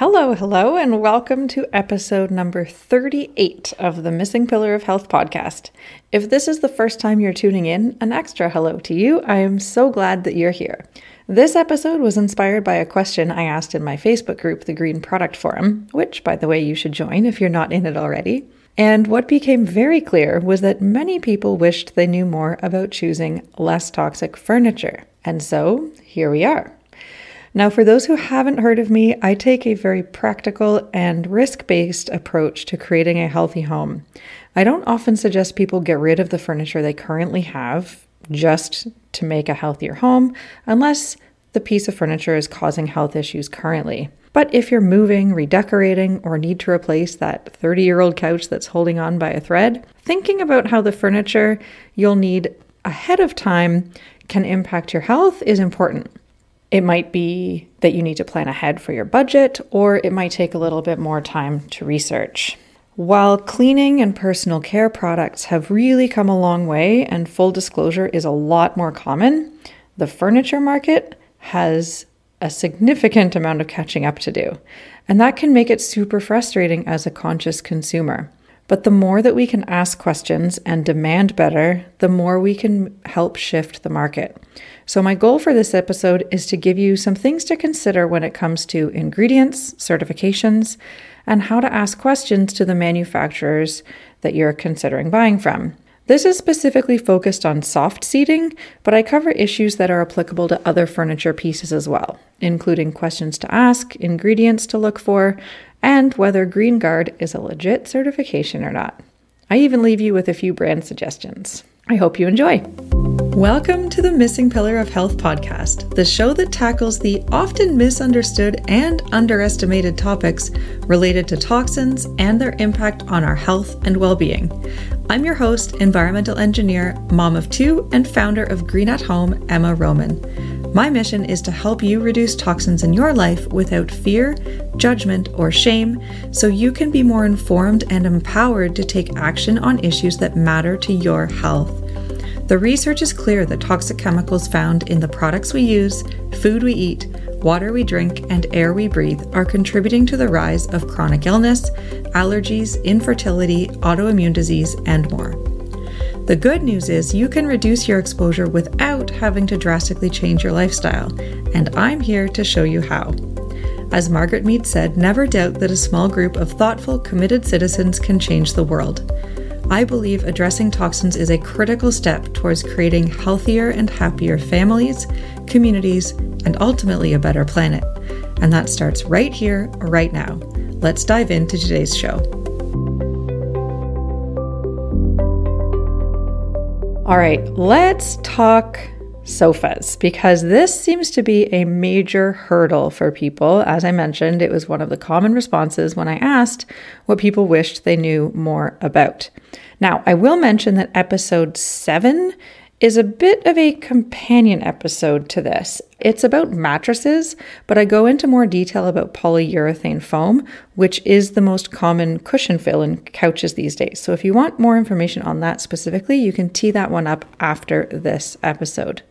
Hello, hello, and welcome to episode number 38 of the Missing Pillar of Health podcast. If this is the first time you're tuning in, an extra hello to you. I am so glad that you're here. This episode was inspired by a question I asked in my Facebook group, the Green Product Forum, which, by the way, you should join if you're not in it already. And what became very clear was that many people wished they knew more about choosing less toxic furniture. And so here we are. Now, for those who haven't heard of me, I take a very practical and risk based approach to creating a healthy home. I don't often suggest people get rid of the furniture they currently have just to make a healthier home, unless the piece of furniture is causing health issues currently. But if you're moving, redecorating, or need to replace that 30 year old couch that's holding on by a thread, thinking about how the furniture you'll need ahead of time can impact your health is important. It might be that you need to plan ahead for your budget, or it might take a little bit more time to research. While cleaning and personal care products have really come a long way and full disclosure is a lot more common, the furniture market has a significant amount of catching up to do. And that can make it super frustrating as a conscious consumer. But the more that we can ask questions and demand better, the more we can help shift the market. So, my goal for this episode is to give you some things to consider when it comes to ingredients, certifications, and how to ask questions to the manufacturers that you're considering buying from. This is specifically focused on soft seating, but I cover issues that are applicable to other furniture pieces as well, including questions to ask, ingredients to look for, and whether GreenGuard is a legit certification or not. I even leave you with a few brand suggestions. I hope you enjoy. Welcome to the Missing Pillar of Health podcast, the show that tackles the often misunderstood and underestimated topics related to toxins and their impact on our health and well being. I'm your host, environmental engineer, mom of two, and founder of Green at Home, Emma Rohmann. My mission is to help you reduce toxins in your life without fear, judgment, or shame so you can be more informed and empowered to take action on issues that matter to your health. The research is clear that toxic chemicals found in the products we use, food we eat, water we drink, and air we breathe are contributing to the rise of chronic illness, allergies, infertility, autoimmune disease, and more. The good news is you can reduce your exposure without having to drastically change your lifestyle, and I'm here to show you how. As Margaret Mead said, never doubt that a small group of thoughtful, committed citizens can change the world. I believe addressing toxins is a critical step towards creating healthier and happier families, communities, and ultimately a better planet. And that starts right here, right now. Let's dive into today's show. All right, let's talk sofas because this seems to be a major hurdle for people. As I mentioned, it was one of the common responses when I asked what people wished they knew more about. Now, I will mention that episode seven is a bit of a companion episode to this. It's about mattresses, but I go into more detail about polyurethane foam, which is the most common cushion fill in couches these days. So if you want more information on that specifically, you can tee that one up after this episode.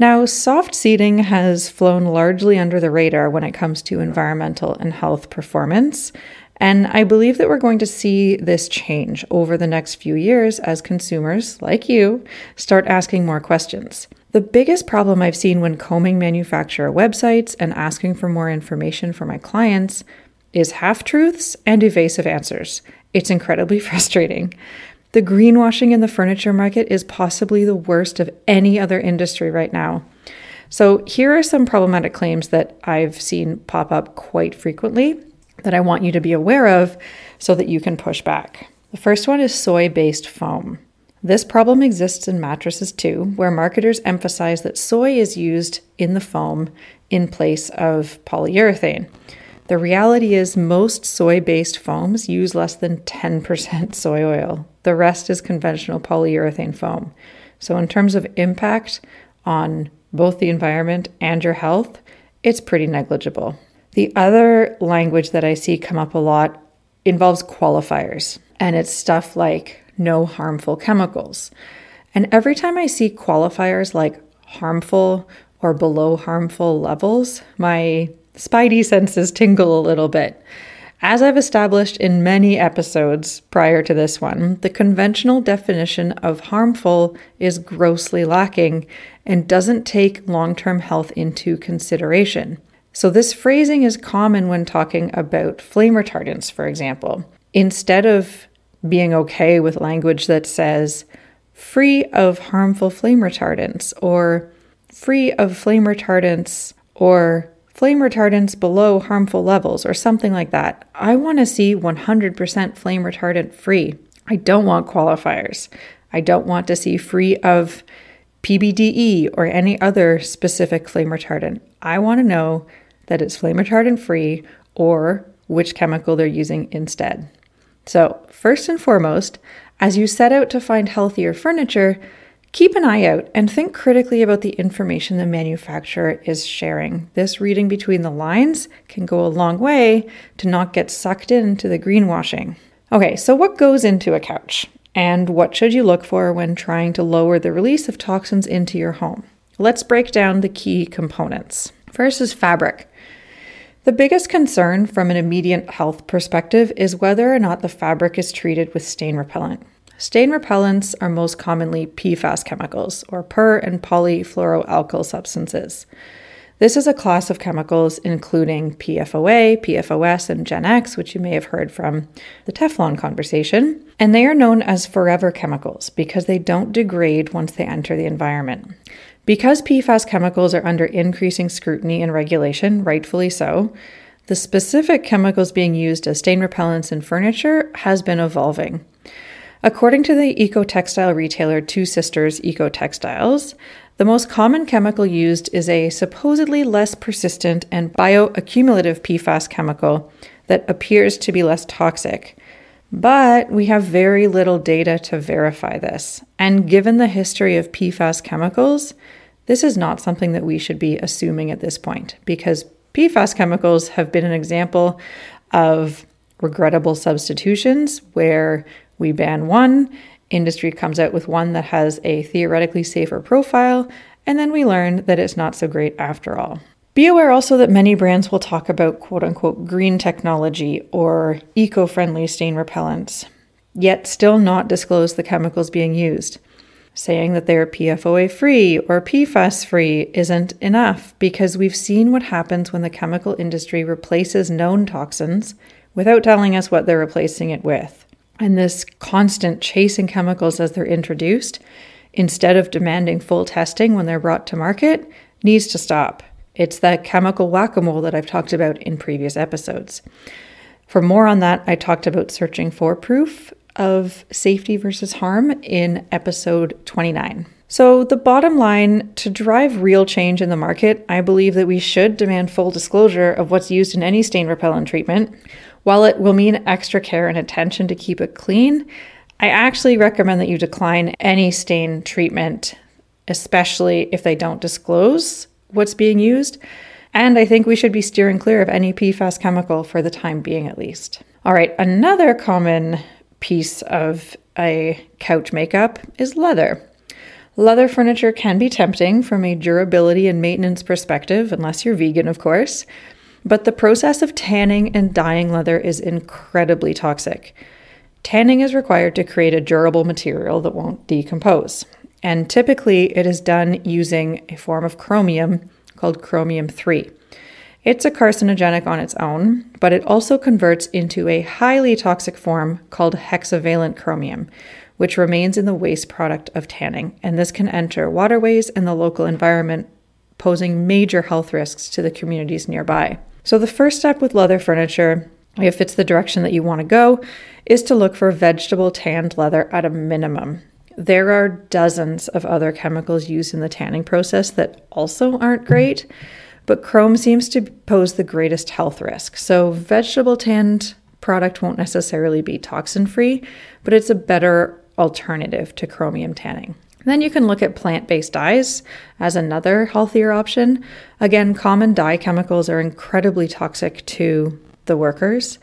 Now, soft seating has flown largely under the radar when it comes to environmental and health performance. And I believe that we're going to see this change over the next few years as consumers, like you, start asking more questions. The biggest problem I've seen when combing manufacturer websites and asking for more information for my clients is half truths and evasive answers. It's incredibly frustrating. The greenwashing in the furniture market is possibly the worst of any other industry right now. So, here are some problematic claims that I've seen pop up quite frequently that I want you to be aware of so that you can push back. The first one is soy based foam. This problem exists in mattresses too, where marketers emphasize that soy is used in the foam in place of polyurethane. The reality is, most soy based foams use less than 10% soy oil. The rest is conventional polyurethane foam. So, in terms of impact on both the environment and your health, it's pretty negligible. The other language that I see come up a lot involves qualifiers, and it's stuff like no harmful chemicals. And every time I see qualifiers like harmful or below harmful levels, my spidey senses tingle a little bit. As I've established in many episodes prior to this one, the conventional definition of harmful is grossly lacking and doesn't take long term health into consideration. So, this phrasing is common when talking about flame retardants, for example. Instead of being okay with language that says free of harmful flame retardants or free of flame retardants or flame retardants below harmful levels or something like that. I want to see 100% flame retardant free. I don't want qualifiers. I don't want to see free of PBDE or any other specific flame retardant. I want to know that it's flame retardant free or which chemical they're using instead. So, first and foremost, as you set out to find healthier furniture, Keep an eye out and think critically about the information the manufacturer is sharing. This reading between the lines can go a long way to not get sucked into the greenwashing. Okay, so what goes into a couch? And what should you look for when trying to lower the release of toxins into your home? Let's break down the key components. First is fabric. The biggest concern from an immediate health perspective is whether or not the fabric is treated with stain repellent. Stain repellents are most commonly PFAS chemicals, or per and polyfluoroalkyl substances. This is a class of chemicals including PFOA, PFOS, and Gen X, which you may have heard from the Teflon conversation. And they are known as forever chemicals because they don't degrade once they enter the environment. Because PFAS chemicals are under increasing scrutiny and regulation, rightfully so, the specific chemicals being used as stain repellents in furniture has been evolving. According to the eco textile retailer Two Sisters Eco Textiles, the most common chemical used is a supposedly less persistent and bioaccumulative PFAS chemical that appears to be less toxic. But we have very little data to verify this. And given the history of PFAS chemicals, this is not something that we should be assuming at this point because PFAS chemicals have been an example of regrettable substitutions where we ban one, industry comes out with one that has a theoretically safer profile, and then we learn that it's not so great after all. Be aware also that many brands will talk about quote unquote green technology or eco friendly stain repellents, yet still not disclose the chemicals being used. Saying that they're PFOA free or PFAS free isn't enough because we've seen what happens when the chemical industry replaces known toxins without telling us what they're replacing it with. And this constant chasing chemicals as they're introduced, instead of demanding full testing when they're brought to market, needs to stop. It's that chemical whack a mole that I've talked about in previous episodes. For more on that, I talked about searching for proof of safety versus harm in episode 29. So, the bottom line to drive real change in the market, I believe that we should demand full disclosure of what's used in any stain repellent treatment. While it will mean extra care and attention to keep it clean, I actually recommend that you decline any stain treatment, especially if they don't disclose what's being used. And I think we should be steering clear of any PFAS chemical for the time being, at least. All right, another common piece of a couch makeup is leather. Leather furniture can be tempting from a durability and maintenance perspective, unless you're vegan, of course. But the process of tanning and dyeing leather is incredibly toxic. Tanning is required to create a durable material that won't decompose. And typically, it is done using a form of chromium called chromium 3. It's a carcinogenic on its own, but it also converts into a highly toxic form called hexavalent chromium, which remains in the waste product of tanning. And this can enter waterways and the local environment, posing major health risks to the communities nearby. So, the first step with leather furniture, if it's the direction that you want to go, is to look for vegetable tanned leather at a minimum. There are dozens of other chemicals used in the tanning process that also aren't great, but chrome seems to pose the greatest health risk. So, vegetable tanned product won't necessarily be toxin free, but it's a better alternative to chromium tanning. Then you can look at plant based dyes as another healthier option. Again, common dye chemicals are incredibly toxic to the workers.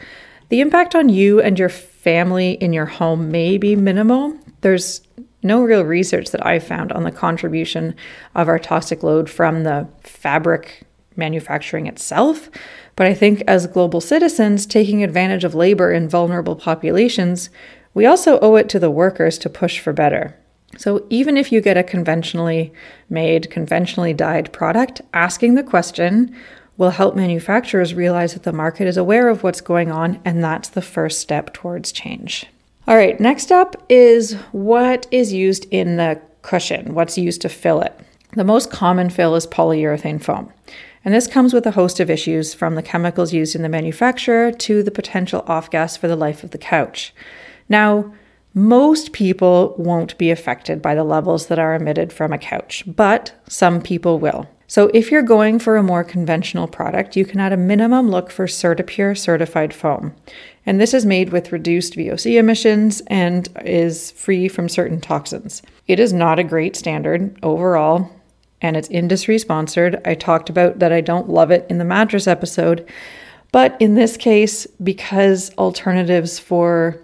The impact on you and your family in your home may be minimal. There's no real research that I've found on the contribution of our toxic load from the fabric manufacturing itself, but I think as global citizens taking advantage of labor in vulnerable populations, we also owe it to the workers to push for better. So even if you get a conventionally made, conventionally dyed product, asking the question will help manufacturers realize that the market is aware of what's going on, and that's the first step towards change. All right, next up is what is used in the cushion, what's used to fill it. The most common fill is polyurethane foam. And this comes with a host of issues from the chemicals used in the manufacture to the potential off gas for the life of the couch. Now, most people won't be affected by the levels that are emitted from a couch, but some people will. So, if you're going for a more conventional product, you can at a minimum look for CertiPUR certified foam. And this is made with reduced VOC emissions and is free from certain toxins. It is not a great standard overall, and it's industry sponsored. I talked about that I don't love it in the mattress episode, but in this case, because alternatives for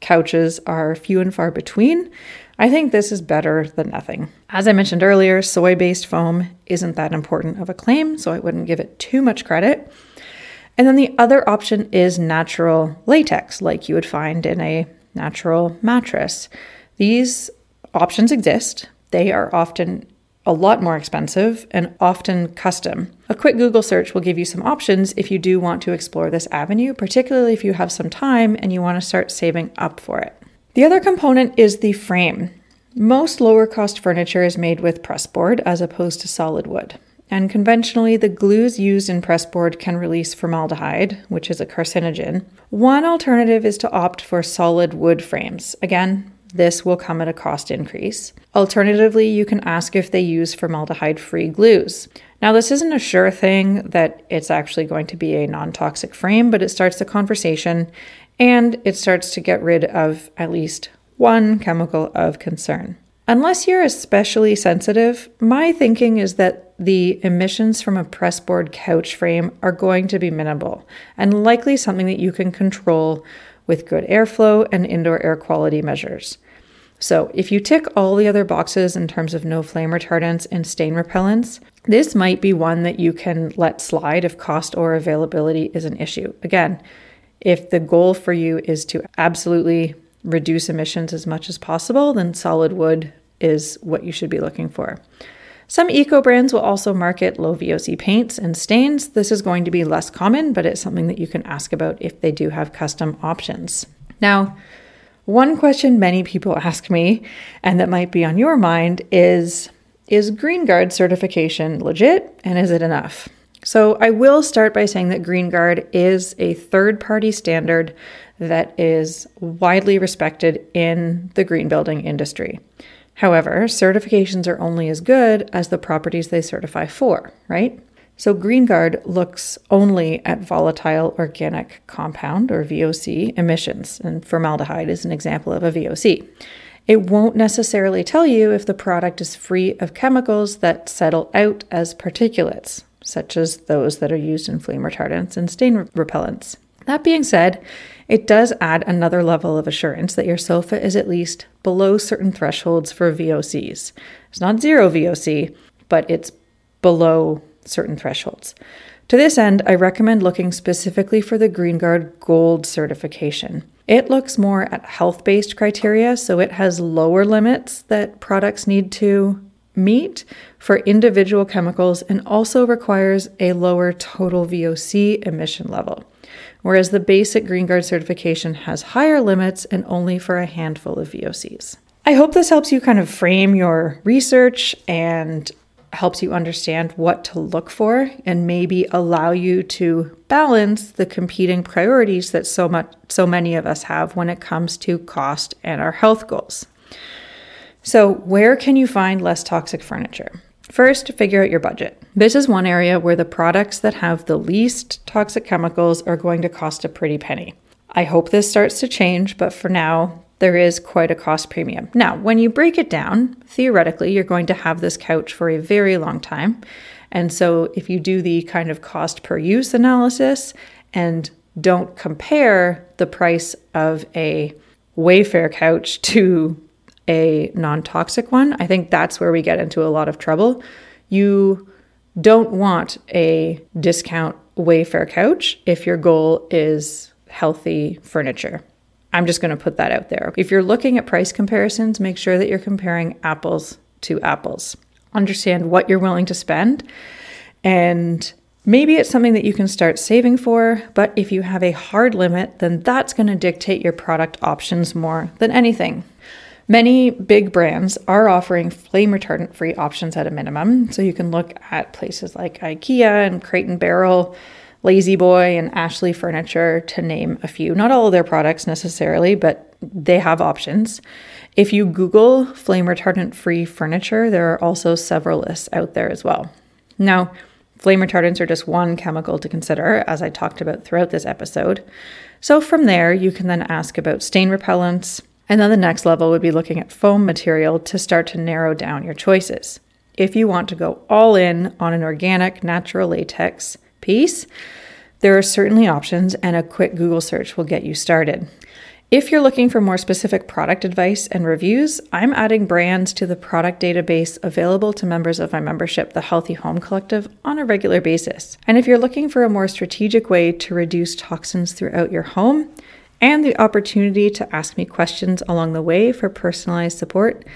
couches are few and far between, I think this is better than nothing. As I mentioned earlier, soy based foam isn't that important of a claim, so I wouldn't give it too much credit. And then the other option is natural latex, like you would find in a natural mattress. These options exist. They are often a lot more expensive and often custom. A quick Google search will give you some options if you do want to explore this avenue, particularly if you have some time and you want to start saving up for it. The other component is the frame. Most lower cost furniture is made with pressboard as opposed to solid wood. And conventionally, the glues used in pressboard can release formaldehyde, which is a carcinogen. One alternative is to opt for solid wood frames. Again, this will come at a cost increase. Alternatively, you can ask if they use formaldehyde free glues. Now, this isn't a sure thing that it's actually going to be a non toxic frame, but it starts the conversation and it starts to get rid of at least one chemical of concern. Unless you're especially sensitive, my thinking is that the emissions from a pressboard couch frame are going to be minimal and likely something that you can control with good airflow and indoor air quality measures. So, if you tick all the other boxes in terms of no flame retardants and stain repellents, this might be one that you can let slide if cost or availability is an issue. Again, if the goal for you is to absolutely reduce emissions as much as possible, then solid wood is what you should be looking for. Some eco brands will also market low VOC paints and stains. This is going to be less common, but it's something that you can ask about if they do have custom options. Now, one question many people ask me, and that might be on your mind, is Is GreenGuard certification legit and is it enough? So, I will start by saying that GreenGuard is a third party standard that is widely respected in the green building industry. However, certifications are only as good as the properties they certify for, right? So, GreenGuard looks only at volatile organic compound or VOC emissions, and formaldehyde is an example of a VOC. It won't necessarily tell you if the product is free of chemicals that settle out as particulates, such as those that are used in flame retardants and stain repellents. That being said, it does add another level of assurance that your sofa is at least below certain thresholds for VOCs. It's not zero VOC, but it's below certain thresholds. To this end, I recommend looking specifically for the GreenGuard Gold certification. It looks more at health based criteria, so it has lower limits that products need to meet for individual chemicals and also requires a lower total VOC emission level whereas the basic GreenGuard certification has higher limits and only for a handful of VOCs. I hope this helps you kind of frame your research and helps you understand what to look for and maybe allow you to balance the competing priorities that so much so many of us have when it comes to cost and our health goals. So, where can you find less toxic furniture? First, figure out your budget. This is one area where the products that have the least toxic chemicals are going to cost a pretty penny. I hope this starts to change, but for now, there is quite a cost premium. Now, when you break it down, theoretically, you're going to have this couch for a very long time. And so, if you do the kind of cost per use analysis and don't compare the price of a Wayfair couch to a non toxic one, I think that's where we get into a lot of trouble. You don't want a discount Wayfair couch if your goal is healthy furniture. I'm just going to put that out there. If you're looking at price comparisons, make sure that you're comparing apples to apples. Understand what you're willing to spend and Maybe it's something that you can start saving for, but if you have a hard limit, then that's going to dictate your product options more than anything. Many big brands are offering flame retardant free options at a minimum. So you can look at places like IKEA and Crate and Barrel, La-Z-Boy, and Ashley Furniture to name a few. Not all of their products necessarily, but they have options. If you Google flame retardant free furniture, there are also several lists out there as well. Now, Flame retardants are just one chemical to consider, as I talked about throughout this episode. So from there, you can then ask about stain repellents, and then the next level would be looking at foam material to start to narrow down your choices. If you want to go all in on an organic natural latex piece, there are certainly options, and a quick Google search will get you started. If you're looking for more specific product advice and reviews, I'm adding brands to the product database available to members of my membership, the Healthy Home Collective, on a regular basis. And if you're looking for a more strategic way to reduce toxins throughout your home and the opportunity to ask me questions along the way for personalized support,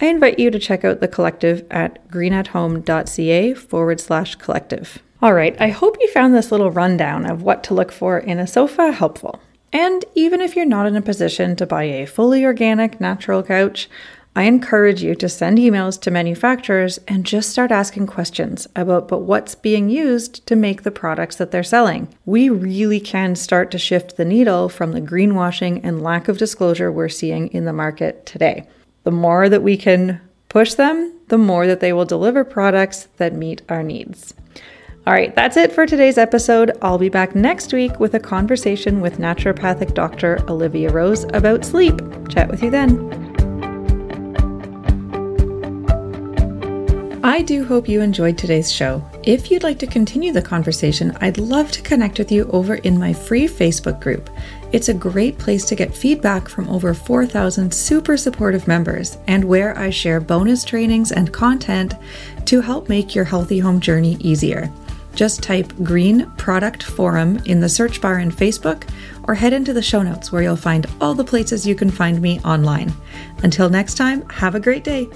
I invite you to check out the collective at greenathome.ca forward slash collective. All right, I hope you found this little rundown of what to look for in a sofa helpful. And even if you're not in a position to buy a fully organic natural couch, I encourage you to send emails to manufacturers and just start asking questions about but what's being used to make the products that they're selling. We really can start to shift the needle from the greenwashing and lack of disclosure we're seeing in the market today. The more that we can push them, the more that they will deliver products that meet our needs. All right, that's it for today's episode. I'll be back next week with a conversation with naturopathic doctor Olivia Rose about sleep. Chat with you then. I do hope you enjoyed today's show. If you'd like to continue the conversation, I'd love to connect with you over in my free Facebook group. It's a great place to get feedback from over 4,000 super supportive members and where I share bonus trainings and content to help make your healthy home journey easier. Just type Green Product Forum in the search bar in Facebook or head into the show notes where you'll find all the places you can find me online. Until next time, have a great day.